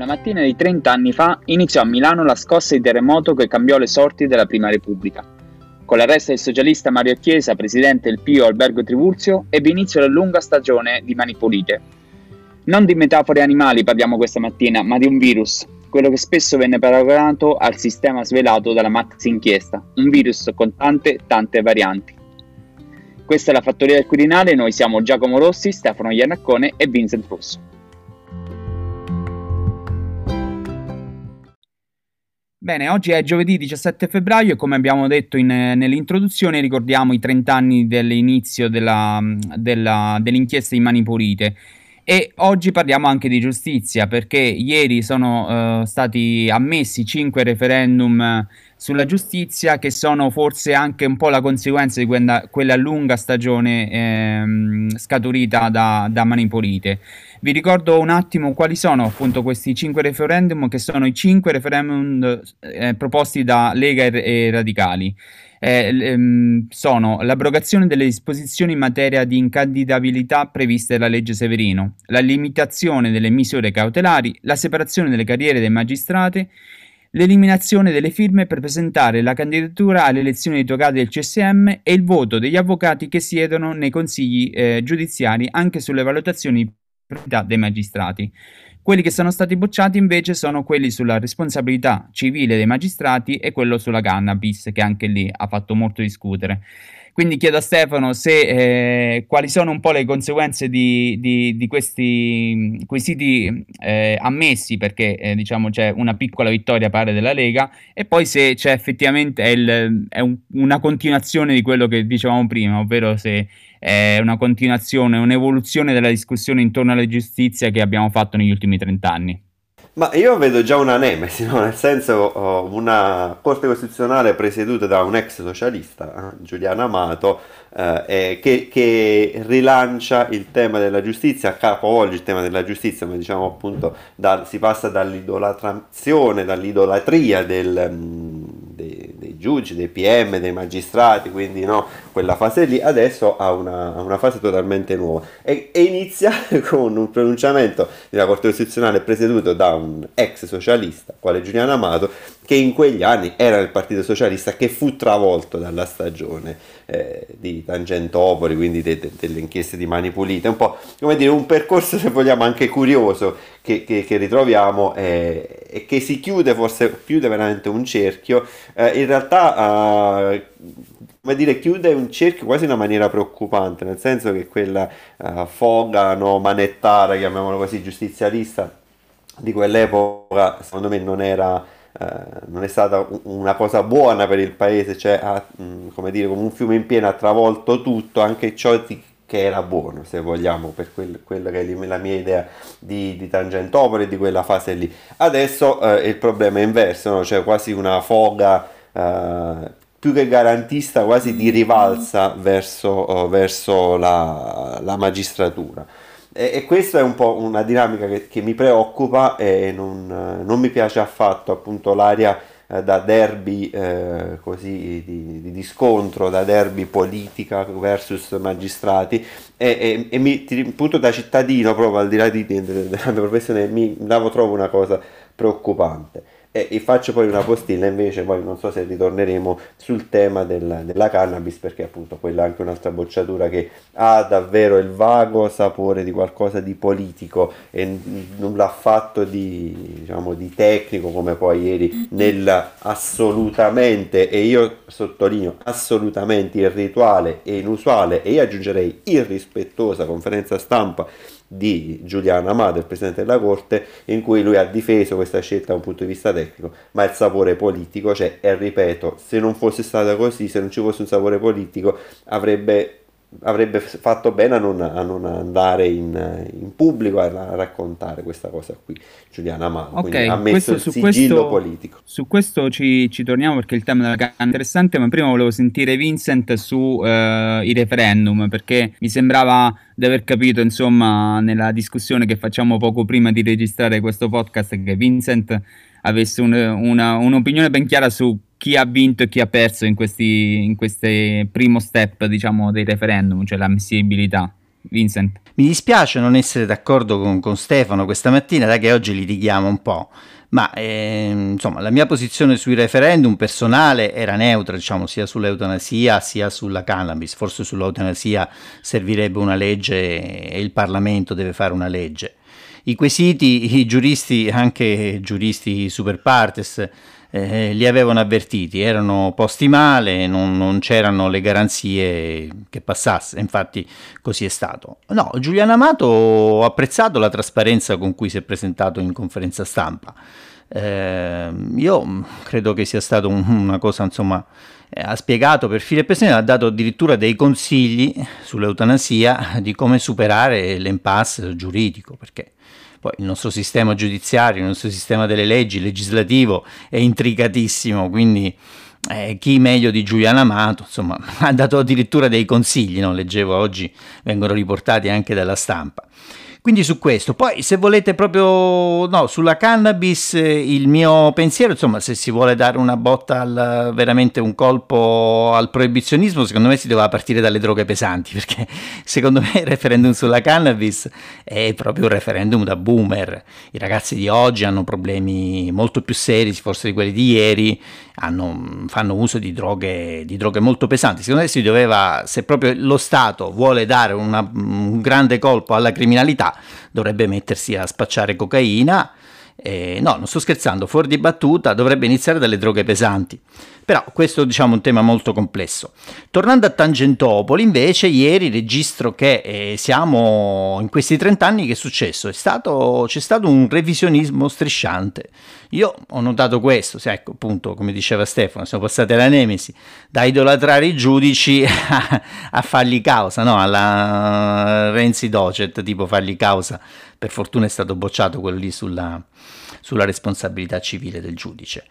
Una mattina di 30 anni fa iniziò a Milano la scossa di terremoto che cambiò le sorti della Prima Repubblica. Con l'arresto del socialista Mario Chiesa, presidente del Pio Albergo Trivulzio, ebbe inizio la lunga stagione di Mani Pulite. Non di metafore animali parliamo questa mattina, ma di un virus, quello che spesso venne paragonato al sistema svelato dalla Max Inchiesta, un virus con tante, tante varianti. Questa è la Fattoria del Quirinale, noi siamo Giacomo Rossi, Stefano Iannaccone e Vincent Rosso. Bene, oggi è giovedì 17 febbraio e come abbiamo detto in, nell'introduzione ricordiamo i 30 anni dell'inizio della, della, dell'inchiesta di Mani Pulite. E oggi parliamo anche di giustizia perché ieri sono uh, stati ammessi 5 referendum sulla giustizia che sono forse anche un po' la conseguenza di quella, quella lunga stagione ehm, scaturita da, da Mani Pulite. Vi ricordo un attimo quali sono appunto questi cinque referendum che sono i cinque referendum eh, proposti da Lega e, e Radicali. Eh, ehm, sono l'abrogazione delle disposizioni in materia di incandidabilità previste dalla legge Severino, la limitazione delle misure cautelari, la separazione delle carriere dei magistrati, l'eliminazione delle firme per presentare la candidatura alle elezioni di togate del CSM e il voto degli avvocati che siedono nei consigli eh, giudiziari anche sulle valutazioni di proprietà dei magistrati. Quelli che sono stati bocciati invece sono quelli sulla responsabilità civile dei magistrati e quello sulla cannabis, che anche lì ha fatto molto discutere. Quindi chiedo a Stefano se, eh, quali sono un po' le conseguenze di, di, di questi quesiti eh, ammessi, perché eh, diciamo c'è una piccola vittoria pare della Lega, e poi se c'è effettivamente è, il, è un, una continuazione di quello che dicevamo prima, ovvero se è una continuazione, un'evoluzione della discussione intorno alla giustizia che abbiamo fatto negli ultimi trent'anni. Ma io vedo già una nemesi, no? nel senso una Corte Costituzionale presieduta da un ex socialista, eh, Giuliano Amato, eh, che, che, rilancia il tema della giustizia, capovolge il tema della giustizia, ma diciamo appunto da, si passa dall'idolatrazione, dall'idolatria del, mm, giudici, dei PM, dei magistrati, quindi no, quella fase lì, adesso ha una, una fase totalmente nuova. E, e, inizia con un pronunciamento della Corte Costituzionale presieduto da un ex socialista, quale Giuliano Amato, che in quegli anni era nel Partito Socialista che fu travolto dalla stagione eh, di Tangentopoli, quindi de, de, delle inchieste di Mani Pulite, un po' come dire un percorso se vogliamo anche curioso che, che, che ritroviamo eh, e che si chiude forse chiude veramente un cerchio, eh, in realtà eh, come dire chiude un cerchio quasi in una maniera preoccupante, nel senso che quella uh, foga no, manettara, chiamiamolo così, giustizialista di quell'epoca, secondo me non era eh, non è stata una cosa buona per il paese, cioè ha, mm, come dire, come un fiume in piena ha travolto tutto, anche ciò che era buono, se vogliamo, per quel, quella che è la mia idea di, di Tangentopoli, di quella fase lì. Adesso eh, il problema è inverso, no? cioè quasi una foga eh, più che garantista, quasi di rivalsa verso, oh, verso la, la magistratura. E, e questa è un po' una dinamica che, che mi preoccupa e non, non, mi piace affatto appunto l'aria eh, da derby eh, così di, di, di, scontro, da derby politica versus magistrati e, e, e mi, appunto da cittadino proprio al di là di, della mia professione mi la trovo una cosa preoccupante. E, e, faccio poi una postilla invece, poi non so se ritorneremo sul tema del, della cannabis perché appunto quella è anche un'altra bocciatura che ha davvero il vago sapore di qualcosa di politico e nulla affatto di, diciamo, di tecnico come poi ieri nel assolutamente, e io sottolineo assolutamente irrituale e inusuale e io aggiungerei irrispettosa conferenza stampa di Giuliano Amato, il presidente della Corte, in cui lui ha difeso questa scelta da un punto di vista tecnico, ma il sapore politico c'è e ripeto, se non fosse stata così, se non ci fosse un sapore politico, avrebbe avrebbe fatto bene a non, a non andare in, in, pubblico a, a, raccontare questa cosa qui Giuliana Amato okay, ha messo questo, il sigillo questo, politico. su questo ci, ci, torniamo perché il tema della è interessante ma prima volevo sentire Vincent sui eh, referendum perché mi sembrava di aver capito insomma nella discussione che facciamo poco prima di registrare questo podcast che Vincent avesse un, una, un'opinione ben chiara su chi ha vinto e chi ha perso in questi in queste primo step diciamo dei referendum, cioè l'ammissibilità. Vincent. Mi dispiace non essere d'accordo con, con Stefano questa mattina, da che oggi litighiamo un po'. Ma eh, insomma, la mia posizione sui referendum personale era neutra, diciamo, sia sull'eutanasia sia sulla cannabis. Forse sull'eutanasia servirebbe una legge e il Parlamento deve fare una legge. I quesiti, i giuristi, anche giuristi super partes, eh, li avevano avvertiti, erano posti male, non, non, c'erano le garanzie che passasse, infatti così è stato. No, Giuliano Amato ho apprezzato la trasparenza con cui si è presentato in conferenza stampa. Eh, io credo che sia stata un, una cosa, insomma, eh, ha spiegato per filo e ha dato addirittura dei consigli sull'eutanasia di come superare l'impasse giuridico, perché poi il nostro sistema giudiziario, il nostro sistema delle leggi, legislativo è intricatissimo, quindi eh, chi meglio di Giuliano Amato, insomma, ha dato addirittura dei consigli, no? leggevo oggi, vengono riportati anche dalla stampa. Quindi su questo, poi se volete proprio, no, sulla cannabis il mio pensiero, insomma, se si vuole dare una botta al, veramente un colpo al proibizionismo, secondo me si doveva partire dalle droghe pesanti, perché secondo me il referendum sulla cannabis è proprio un referendum da boomer. I ragazzi di oggi hanno problemi molto più seri, forse di quelli di ieri, hanno, fanno uso di droghe, di droghe, molto pesanti. Secondo me si doveva, se proprio lo Stato vuole dare una, un grande colpo alla criminalità, dovrebbe mettersi a spacciare cocaina. Eh, no, non sto scherzando, fuori di battuta dovrebbe iniziare dalle droghe pesanti. Però questo diciamo, è un tema molto complesso. Tornando a Tangentopoli, invece, ieri registro che eh, siamo in questi 30 anni che è successo? È stato, c'è stato un revisionismo strisciante. Io ho notato questo, se, ecco, appunto, come diceva Stefano, siamo passati alla Nemesi, da idolatrare i giudici a, a fargli causa, no? alla Renzi Docet, tipo fargli causa. Per fortuna è stato bocciato quello lì sulla, sulla responsabilità civile del giudice.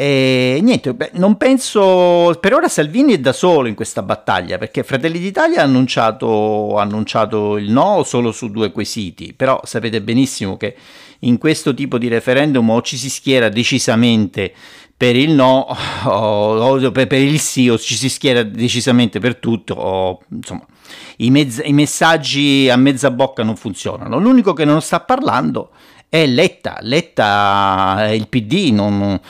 E niente, beh, non penso. Per ora Salvini è da solo in questa battaglia perché Fratelli d'Italia ha annunciato, ha annunciato il no solo su due quesiti. Però sapete benissimo che in questo tipo di referendum o ci si schiera decisamente per il no o, per, il sì o ci si schiera decisamente per tutto o insomma i, mezz- i messaggi a mezza bocca non funzionano. L'unico che non sta parlando è Letta. Letta è il PD, non,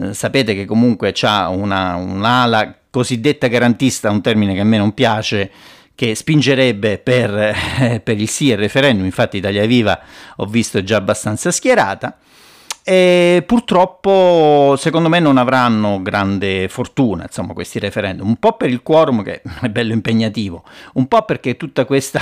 eh, sapete che comunque ha una, un'ala cosiddetta garantista, un termine che a me non piace, che spingerebbe per, eh, per il sì al referendum, infatti Italia Viva ho visto è già abbastanza schierata e purtroppo secondo me non avranno grande fortuna insomma questi referendum. Un po' per il quorum che è bello impegnativo un po' perché tutta questa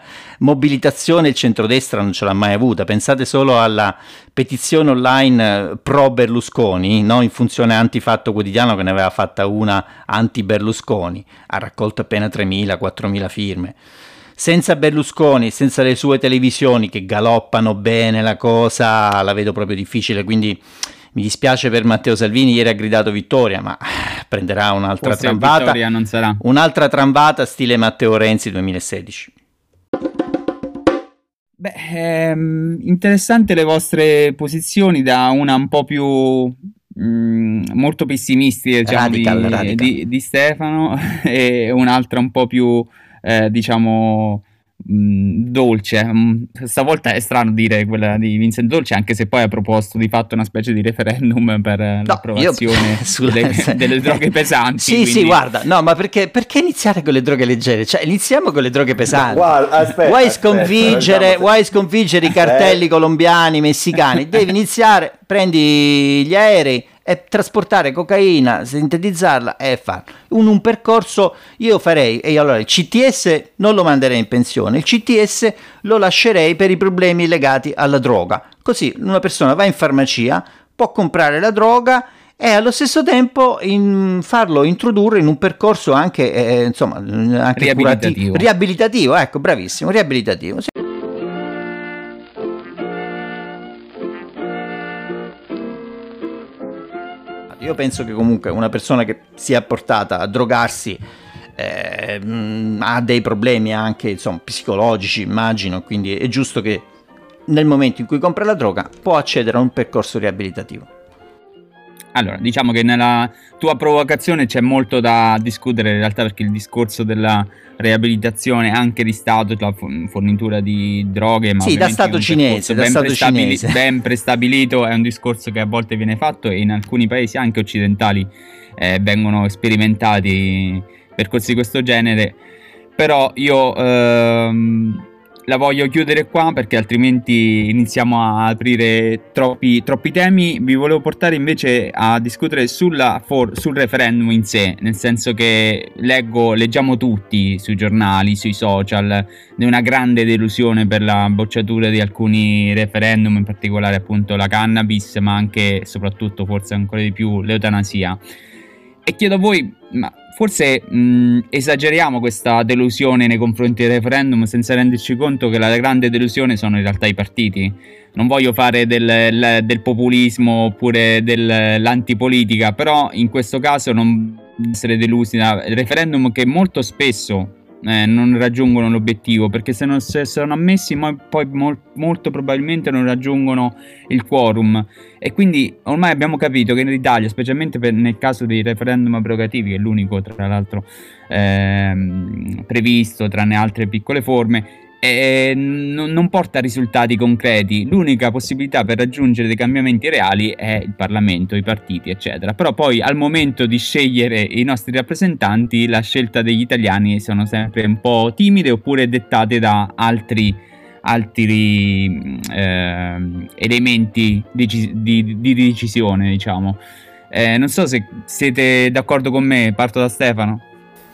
mobilitazione il centrodestra non ce l'ha mai avuta. Pensate solo alla petizione online pro Berlusconi no? in funzione antifatto quotidiano che ne aveva fatta una anti Berlusconi ha raccolto appena 3.000-4.000 firme senza Berlusconi, senza le sue televisioni che galoppano bene la cosa, la vedo proprio difficile, quindi mi dispiace per Matteo Salvini, ieri ha gridato vittoria, ma prenderà un'altra Forse trambata. non sarà. Un'altra trambata stile Matteo Renzi 2016. Beh, ehm, interessante le vostre posizioni da una un po' più mm, molto pessimistica diciamo, radical, di, radical. Di, di, Stefano e un'altra un po' più eh, diciamo dolce. Mm, stavolta è strano dire quella di Vincent Dolce, anche se poi ha proposto di fatto una specie di referendum per no, l'approvazione io... delle, delle, droghe pesanti. Sì, quindi... sì, guarda, no, ma perché, perché, iniziare con le droghe leggere? Cioè, iniziamo con le droghe pesanti. Guarda, aspetta, vuoi, sconfiggere, aspetta, vuoi sconfiggere i cartelli eh. colombiani, messicani? Devi iniziare, prendi gli aerei è trasportare cocaina, sintetizzarla e farlo. Un, un percorso io farei, e allora il CTS non lo manderei in pensione, il CTS lo lascerei per i problemi legati alla droga. Così una persona va in farmacia, può comprare la droga e allo stesso tempo in farlo introdurre in un percorso anche, eh, insomma, anche riabilitativo. Riabilitativo, ecco, bravissimo, riabilitativo. Sì. Io penso che comunque una persona che sia portata a drogarsi eh, ha dei problemi anche insomma, psicologici, immagino, quindi è giusto che nel momento in cui compra la droga può accedere a un percorso riabilitativo. Allora, diciamo che nella tua provocazione c'è molto da discutere in realtà perché il discorso della riabilitazione anche di Stato, la fornitura di droghe, ma sì, da Stato cinese, da ben, stato prestabili- cinese. ben prestabilito è un discorso che a volte viene fatto e in alcuni paesi anche occidentali eh, vengono sperimentati percorsi di questo genere. Però io ehm, la voglio chiudere qua perché altrimenti iniziamo a aprire troppi, troppi temi. Vi volevo portare invece a discutere for, sul referendum in sé, nel senso che leggo, leggiamo tutti sui giornali, sui social, di una grande delusione per la bocciatura di alcuni referendum, in particolare appunto la cannabis, ma anche e soprattutto forse ancora di più l'eutanasia. E chiedo a voi, ma forse mh, esageriamo questa delusione nei confronti del referendum senza renderci conto che la grande delusione sono in realtà i partiti. Non voglio fare del, del populismo oppure dell'antipolitica, però in questo caso non essere delusi dal referendum che molto spesso eh, non raggiungono l'obiettivo perché se non se sono ammessi poi mol, molto probabilmente non raggiungono il quorum. E quindi ormai abbiamo capito che in Italia specialmente per, nel caso dei referendum abrogativi che è l'unico tra l'altro ehm, previsto tranne altre piccole forme e non, non porta risultati concreti. L'unica possibilità per raggiungere dei cambiamenti reali è il Parlamento, i partiti, eccetera. Però poi al momento di scegliere i nostri rappresentanti, la scelta degli italiani sono sempre un po' timide oppure dettate da altri, altri eh, elementi di, di, di, decisione, diciamo. Eh, non so se siete d'accordo con me, parto da Stefano.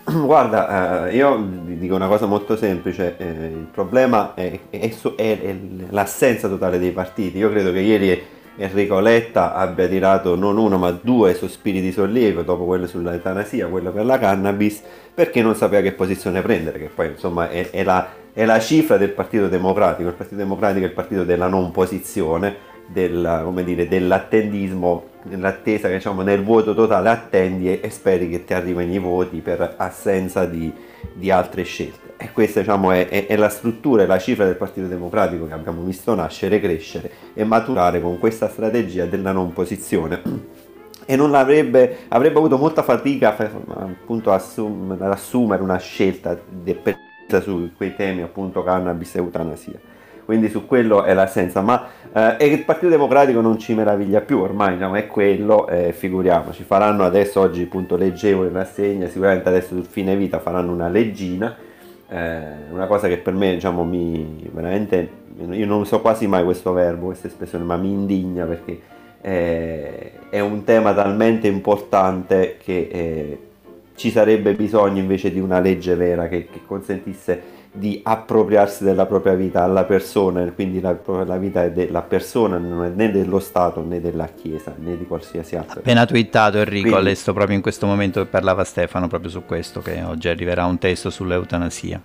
Guarda, eh, io dico una cosa molto semplice, eh, il problema è, è, è, l'assenza totale dei partiti. Io credo che ieri Enrico Letta abbia tirato non uno ma due sospiri di sollievo dopo quello sull'eutanasia, quello per la cannabis, perché non sapeva che posizione prendere, che poi insomma è, la, è la cifra del Partito Democratico, il Partito Democratico è il partito della non posizione del, dire, dell'attendismo, nell'attesa che diciamo, nel vuoto totale attendi e, speri che ti arrivino i voti per assenza di, di altre scelte. E questa diciamo, è, è, è, la struttura e la cifra del Partito Democratico che abbiamo visto nascere, crescere e maturare con questa strategia della non posizione. E non avrebbe, avrebbe avuto molta fatica appunto assum, ad assumere una scelta de, su quei temi appunto cannabis e eutanasia quindi su quello è l'assenza, ma eh, il Partito Democratico non ci meraviglia più, ormai diciamo, è quello, eh, figuriamoci, faranno adesso, oggi appunto leggevo in rassegna, sicuramente adesso sul fine vita faranno una leggina, eh, una cosa che per me diciamo mi veramente, io non so quasi mai questo verbo, questa espressione, ma mi indigna perché eh, è un tema talmente importante che eh, ci sarebbe bisogno invece di una legge vera che, che consentisse di appropriarsi della propria vita alla persona, quindi la, la vita è della persona, non è né dello Stato né della Chiesa né di qualsiasi altro. Appena twittato Enrico, quindi, all'esto proprio in questo momento che parlava Stefano proprio su questo, che oggi arriverà un testo sull'eutanasia.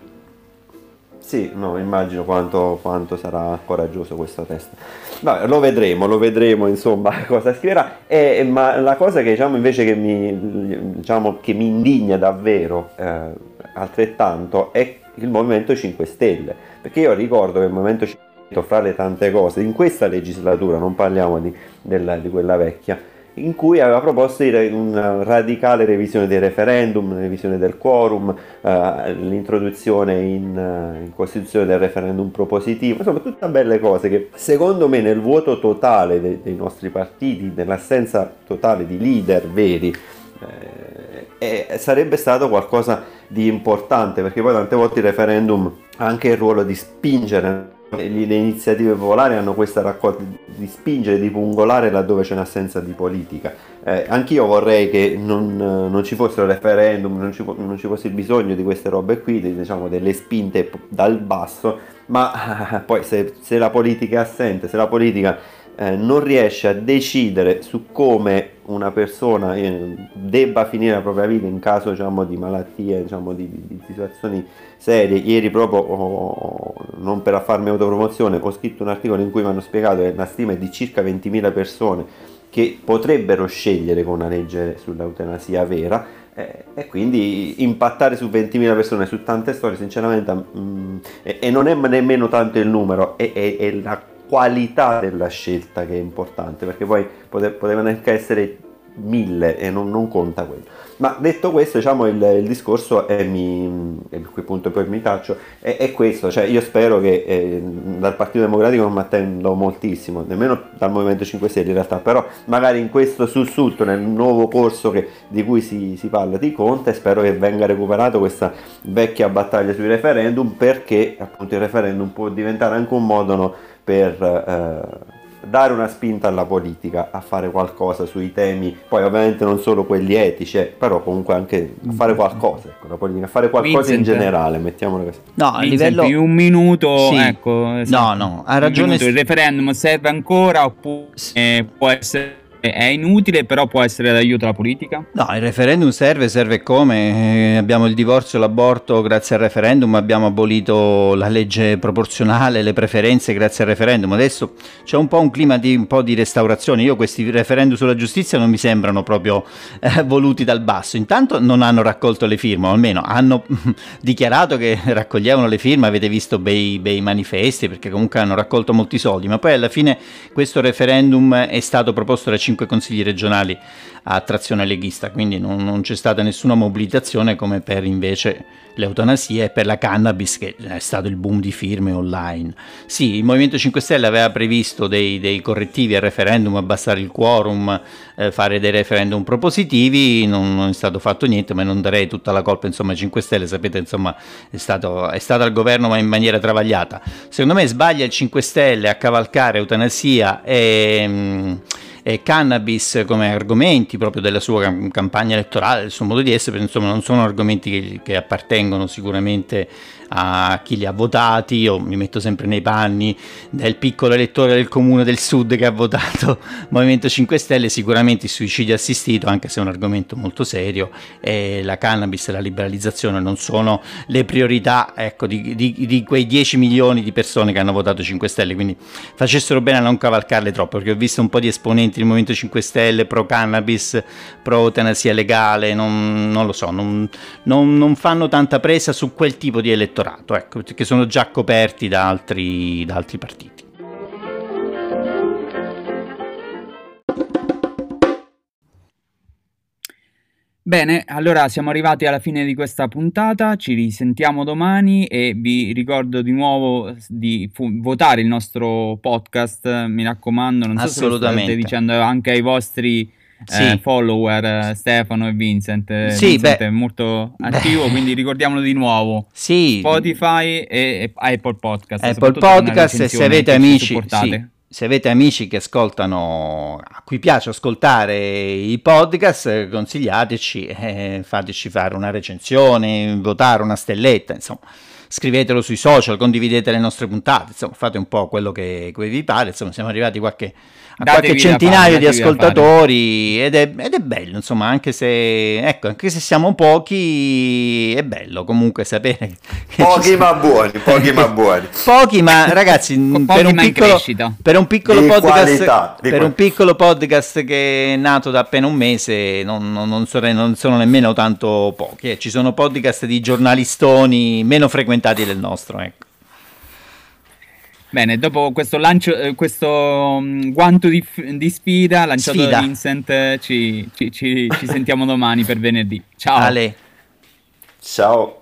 Sì, no, immagino quanto, quanto, sarà coraggioso questo testo. No, lo vedremo, lo vedremo insomma cosa scriverà. E, ma la cosa che diciamo invece che mi, diciamo, che mi indigna davvero eh, altrettanto è il Movimento 5 Stelle, perché io ricordo che il Movimento 5 Stelle, fra le tante cose, in questa legislatura, non parliamo di, della, di quella vecchia, in cui aveva proposto una radicale revisione dei referendum, revisione del quorum, eh, l'introduzione in, eh, in, Costituzione del referendum propositivo, insomma tutte belle cose che secondo me nel vuoto totale de, dei nostri partiti, nell'assenza totale di leader veri, eh, sarebbe stato qualcosa di importante perché poi tante volte il referendum ha anche il ruolo di spingere le iniziative popolari hanno questa raccolta di spingere, di pungolare laddove c'è un'assenza di politica. Eh, anch'io vorrei che non, non, ci fossero referendum, non ci, non ci, fosse bisogno di queste robe qui, diciamo delle spinte dal basso, ma poi se, se la politica è assente, se la politica eh, non riesce a decidere su come una persona eh, debba finire la propria vita in caso diciamo, di malattie, diciamo, di, di, di, situazioni serie. Ieri proprio, oh, non per farmi autopromozione, ho scritto un articolo in cui mi hanno spiegato che la stima è di circa 20.000 persone che potrebbero scegliere con una legge sull'eutanasia vera eh, e quindi impattare su 20.000 persone, su tante storie, sinceramente, mm, e, e, non è nemmeno tanto il numero, è, è, è la qualità della scelta che è importante, perché poi pote- potevano anche essere mille e non, non conta quello. Ma detto questo, diciamo, il, il discorso, e, mi, e quel punto poi mi taccio, è, è questo, cioè io spero che eh, dal Partito Democratico non mi attendo moltissimo, nemmeno dal Movimento 5 Stelle in realtà, però magari in questo sussulto, nel nuovo corso che, di cui si, si parla di Conte, spero che venga recuperato questa vecchia battaglia sui referendum perché appunto il referendum può diventare anche un modo no, per... Eh, dare una spinta alla politica a fare qualcosa sui temi, poi ovviamente non solo quelli etici, eh, però comunque anche a fare qualcosa, ecco, la politica, a fare qualcosa Vincent. in generale, mettiamolo così. No, a livello... Di un minuto, sì. ecco. Esatto. No, no, ha ragione. Il referendum serve ancora oppure può essere è inutile, però può essere d'aiuto alla politica? No, il referendum serve, serve come? Eh, abbiamo il divorzio, l'aborto grazie al referendum, abbiamo abolito la legge proporzionale, le preferenze grazie al referendum. Adesso c'è un po' un clima di, un po' di restaurazione. Io questi referendum sulla giustizia non mi sembrano proprio eh, voluti dal basso. Intanto non hanno raccolto le firme, o almeno hanno dichiarato che raccoglievano le firme, avete visto bei, bei manifesti, perché comunque hanno raccolto molti soldi, ma poi alla fine questo referendum è stato proposto da 5 consigli regionali a trazione leghista, quindi non, non, c'è stata nessuna mobilitazione come per invece l'eutanasia e per la cannabis che è stato il boom di firme online. Sì, il Movimento 5 Stelle aveva previsto dei, dei correttivi al referendum, abbassare il quorum, eh, fare dei referendum propositivi, non, non, è stato fatto niente, ma non darei tutta la colpa insomma ai 5 Stelle, sapete insomma è stato, è stato al governo ma in maniera travagliata. Secondo me sbaglia il 5 Stelle a cavalcare eutanasia e... Mh, mm, eh, cannabis come argomenti proprio della sua campagna elettorale, del suo modo di essere, perché insomma non sono argomenti che, che appartengono sicuramente a chi li ha votati, io mi metto sempre nei panni del piccolo elettore del comune del sud che ha votato Movimento 5 Stelle, sicuramente il suicidio assistito, anche se è un argomento molto serio, e la cannabis e la liberalizzazione non sono le priorità ecco, di, di, di, quei 10 milioni di persone che hanno votato 5 Stelle, quindi facessero bene a non cavalcarle troppo, perché ho visto un po' di esponenti del Movimento 5 Stelle pro cannabis, pro eutanasia legale, non, non lo so, non, non, non fanno tanta presa su quel tipo di elettorato elettorato, ecco, che sono già coperti da altri, da altri partiti. Bene, allora siamo arrivati alla fine di questa puntata, ci risentiamo domani e vi ricordo di nuovo di fu- votare il nostro podcast, mi raccomando, non so se lo state dicendo anche ai vostri sì. eh, follower Stefano e Vincent. Sì, Vincent beh. è molto attivo, quindi ricordiamolo di nuovo. Sì. Spotify e, e Apple Podcast. Apple Podcast e se avete amici... Se avete amici che ascoltano, a cui piace ascoltare i podcast, consigliateci, eh, fateci fare una recensione, votare una stelletta, insomma, scrivetelo sui social, condividete le nostre puntate, insomma, fate un po' quello che, che vi pare, insomma, siamo arrivati qualche a qualche centinaio di ascoltatori ed è, ed è, bello, insomma, anche se, ecco, anche se siamo pochi, è bello comunque sapere che pochi ma buoni, pochi ma buoni. pochi ma ragazzi, per, un piccolo, per, un piccolo, podcast, qualità, per un piccolo podcast che è nato da appena un mese, non, non, non, sono, non sono, nemmeno tanto pochi, eh. ci sono podcast di giornalistoni meno frequentati del nostro, ecco. Bene, dopo questo lancio, eh, questo um, guanto di, di, sfida lanciato sfida. da Vincent, ci, ci, ci, ci sentiamo domani per venerdì. Ciao. Ale. Ciao.